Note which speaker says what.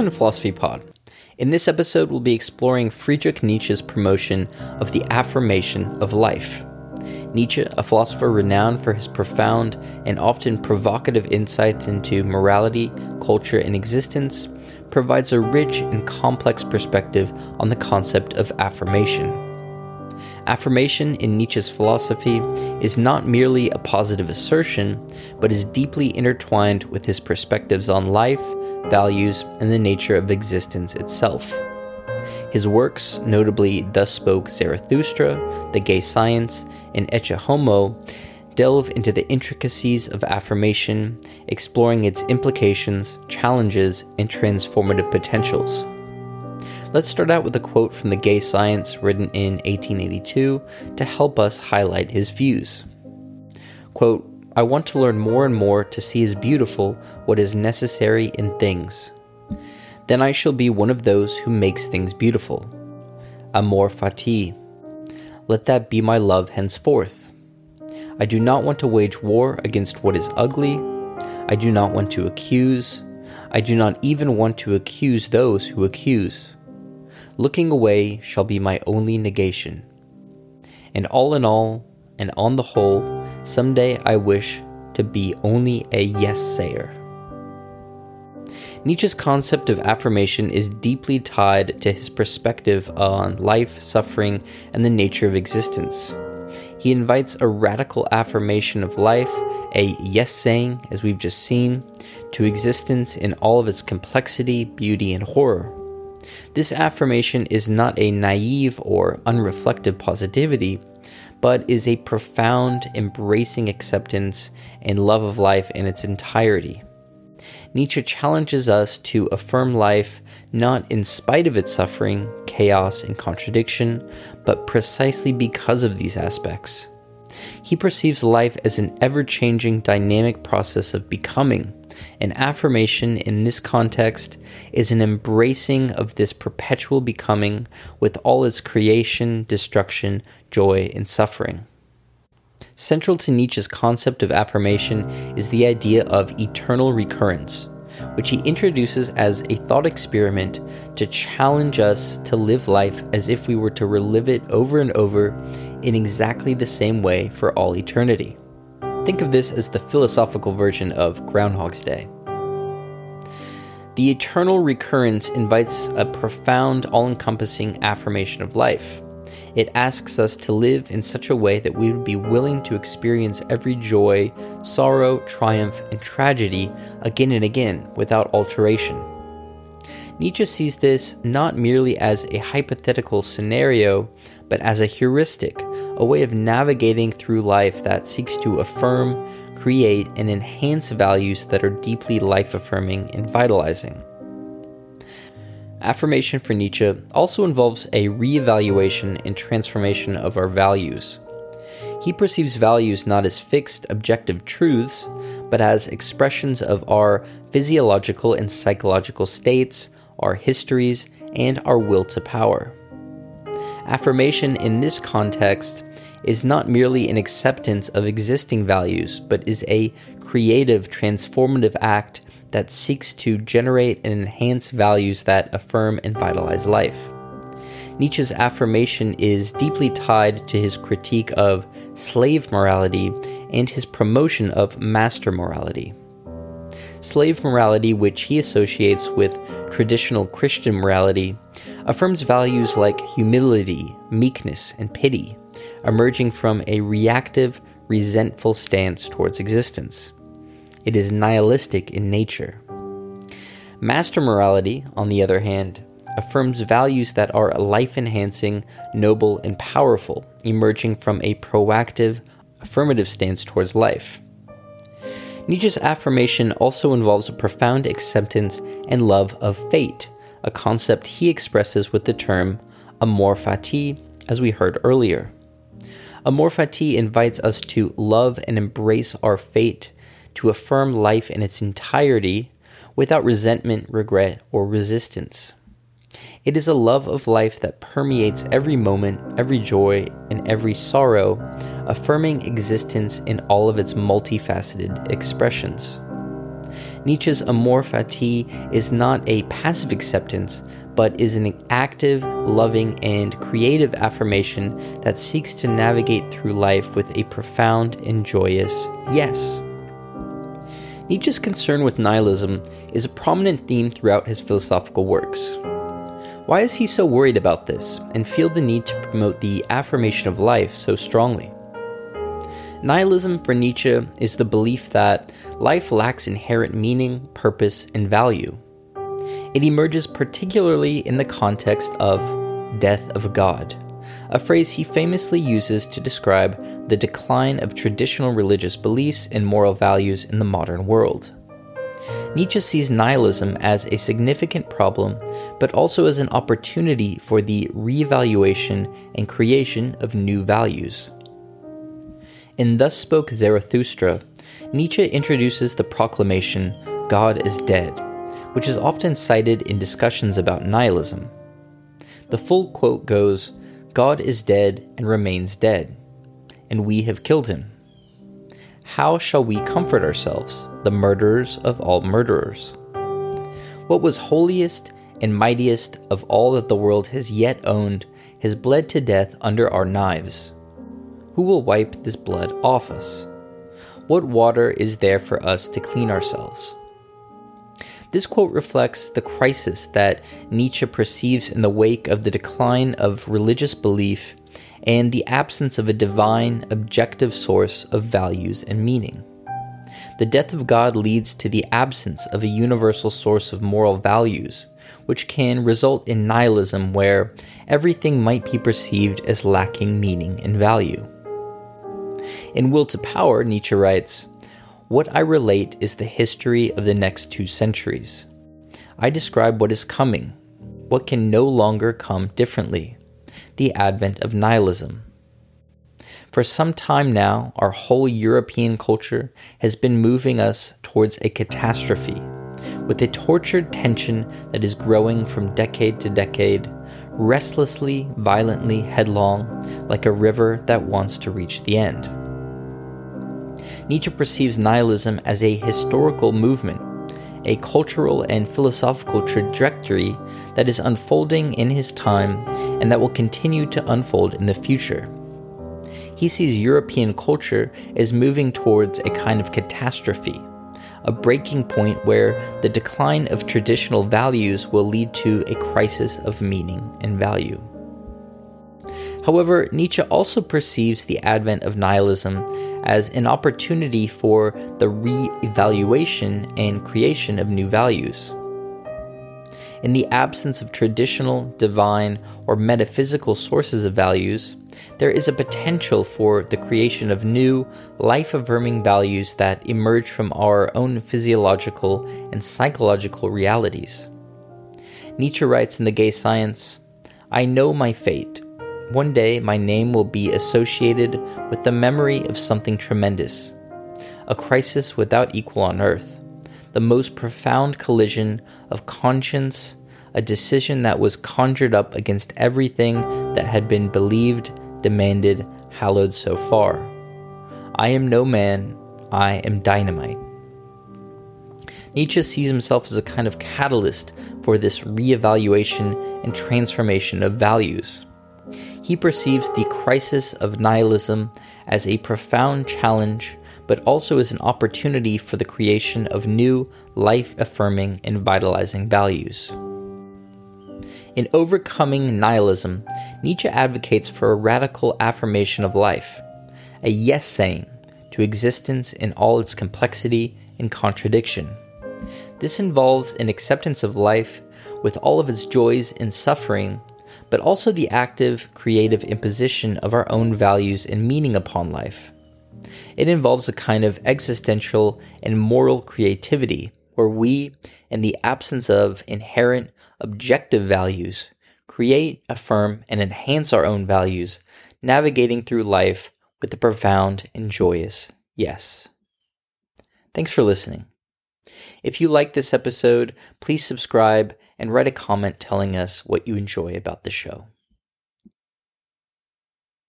Speaker 1: Welcome to Philosophy Pod. In this episode, we'll be exploring Friedrich Nietzsche's promotion of the affirmation of life. Nietzsche, a philosopher renowned for his profound and often provocative insights into morality, culture, and existence, provides a rich and complex perspective on the concept of affirmation. Affirmation in Nietzsche's philosophy is not merely a positive assertion, but is deeply intertwined with his perspectives on life, values, and the nature of existence itself. His works, notably Thus Spoke Zarathustra, The Gay Science, and Ecce Homo, delve into the intricacies of affirmation, exploring its implications, challenges, and transformative potentials. Let's start out with a quote from The Gay Science written in 1882 to help us highlight his views. Quote, I want to learn more and more to see as beautiful what is necessary in things. Then I shall be one of those who makes things beautiful. Amor fati. Let that be my love henceforth. I do not want to wage war against what is ugly. I do not want to accuse. I do not even want to accuse those who accuse. Looking away shall be my only negation. And all in all, and on the whole, someday I wish to be only a yes sayer. Nietzsche's concept of affirmation is deeply tied to his perspective on life, suffering, and the nature of existence. He invites a radical affirmation of life, a yes saying, as we've just seen, to existence in all of its complexity, beauty, and horror. This affirmation is not a naive or unreflective positivity, but is a profound, embracing acceptance and love of life in its entirety. Nietzsche challenges us to affirm life not in spite of its suffering, chaos, and contradiction, but precisely because of these aspects. He perceives life as an ever changing dynamic process of becoming, and affirmation in this context is an embracing of this perpetual becoming with all its creation, destruction, joy, and suffering. Central to Nietzsche's concept of affirmation is the idea of eternal recurrence, which he introduces as a thought experiment to challenge us to live life as if we were to relive it over and over in exactly the same way for all eternity. Think of this as the philosophical version of Groundhog's Day. The eternal recurrence invites a profound, all encompassing affirmation of life. It asks us to live in such a way that we would be willing to experience every joy, sorrow, triumph, and tragedy again and again without alteration. Nietzsche sees this not merely as a hypothetical scenario, but as a heuristic, a way of navigating through life that seeks to affirm, create, and enhance values that are deeply life affirming and vitalizing. Affirmation for Nietzsche also involves a re-evaluation and transformation of our values. He perceives values not as fixed objective truths, but as expressions of our physiological and psychological states, our histories, and our will to power. Affirmation in this context is not merely an acceptance of existing values, but is a creative, transformative act that seeks to generate and enhance values that affirm and vitalize life. Nietzsche's affirmation is deeply tied to his critique of slave morality and his promotion of master morality. Slave morality, which he associates with traditional Christian morality, affirms values like humility, meekness, and pity, emerging from a reactive, resentful stance towards existence. It is nihilistic in nature. Master morality, on the other hand, affirms values that are life enhancing, noble, and powerful, emerging from a proactive, affirmative stance towards life. Nietzsche's affirmation also involves a profound acceptance and love of fate, a concept he expresses with the term amor fati, as we heard earlier. Amor fati invites us to love and embrace our fate, to affirm life in its entirety without resentment, regret, or resistance. It is a love of life that permeates every moment, every joy, and every sorrow, affirming existence in all of its multifaceted expressions. Nietzsche's amor fati is not a passive acceptance, but is an active, loving, and creative affirmation that seeks to navigate through life with a profound and joyous yes. Nietzsche's concern with nihilism is a prominent theme throughout his philosophical works. Why is he so worried about this and feel the need to promote the affirmation of life so strongly? Nihilism for Nietzsche is the belief that life lacks inherent meaning, purpose, and value. It emerges particularly in the context of death of God, a phrase he famously uses to describe the decline of traditional religious beliefs and moral values in the modern world. Nietzsche sees nihilism as a significant problem, but also as an opportunity for the reevaluation and creation of new values. In Thus Spoke Zarathustra, Nietzsche introduces the proclamation, God is dead, which is often cited in discussions about nihilism. The full quote goes, God is dead and remains dead, and we have killed him. How shall we comfort ourselves, the murderers of all murderers? What was holiest and mightiest of all that the world has yet owned has bled to death under our knives. Who will wipe this blood off us? What water is there for us to clean ourselves? This quote reflects the crisis that Nietzsche perceives in the wake of the decline of religious belief and the absence of a divine, objective source of values and meaning. The death of God leads to the absence of a universal source of moral values, which can result in nihilism where everything might be perceived as lacking meaning and value. In Will to Power, Nietzsche writes What I relate is the history of the next two centuries. I describe what is coming, what can no longer come differently the advent of nihilism. For some time now, our whole European culture has been moving us towards a catastrophe, with a tortured tension that is growing from decade to decade, restlessly, violently headlong, like a river that wants to reach the end. Nietzsche perceives nihilism as a historical movement, a cultural and philosophical trajectory that is unfolding in his time and that will continue to unfold in the future. He sees European culture as moving towards a kind of catastrophe, a breaking point where the decline of traditional values will lead to a crisis of meaning and value. However, Nietzsche also perceives the advent of nihilism as an opportunity for the re evaluation and creation of new values. In the absence of traditional, divine, or metaphysical sources of values, there is a potential for the creation of new, life affirming values that emerge from our own physiological and psychological realities. Nietzsche writes in The Gay Science I know my fate one day, my name will be associated with the memory of something tremendous, a crisis without equal on earth, the most profound collision of conscience, a decision that was conjured up against everything that had been believed, demanded, hallowed so far. I am no man, I am dynamite. Nietzsche sees himself as a kind of catalyst for this re-evaluation and transformation of values he perceives the crisis of nihilism as a profound challenge, but also as an opportunity for the creation of new, life affirming, and vitalizing values. In overcoming nihilism, Nietzsche advocates for a radical affirmation of life, a yes saying to existence in all its complexity and contradiction. This involves an acceptance of life with all of its joys and suffering but also the active, creative imposition of our own values and meaning upon life. It involves a kind of existential and moral creativity where we, in the absence of inherent objective values, create, affirm, and enhance our own values, navigating through life with a profound and joyous yes. Thanks for listening. If you like this episode, please subscribe and write a comment telling us what you enjoy about the show.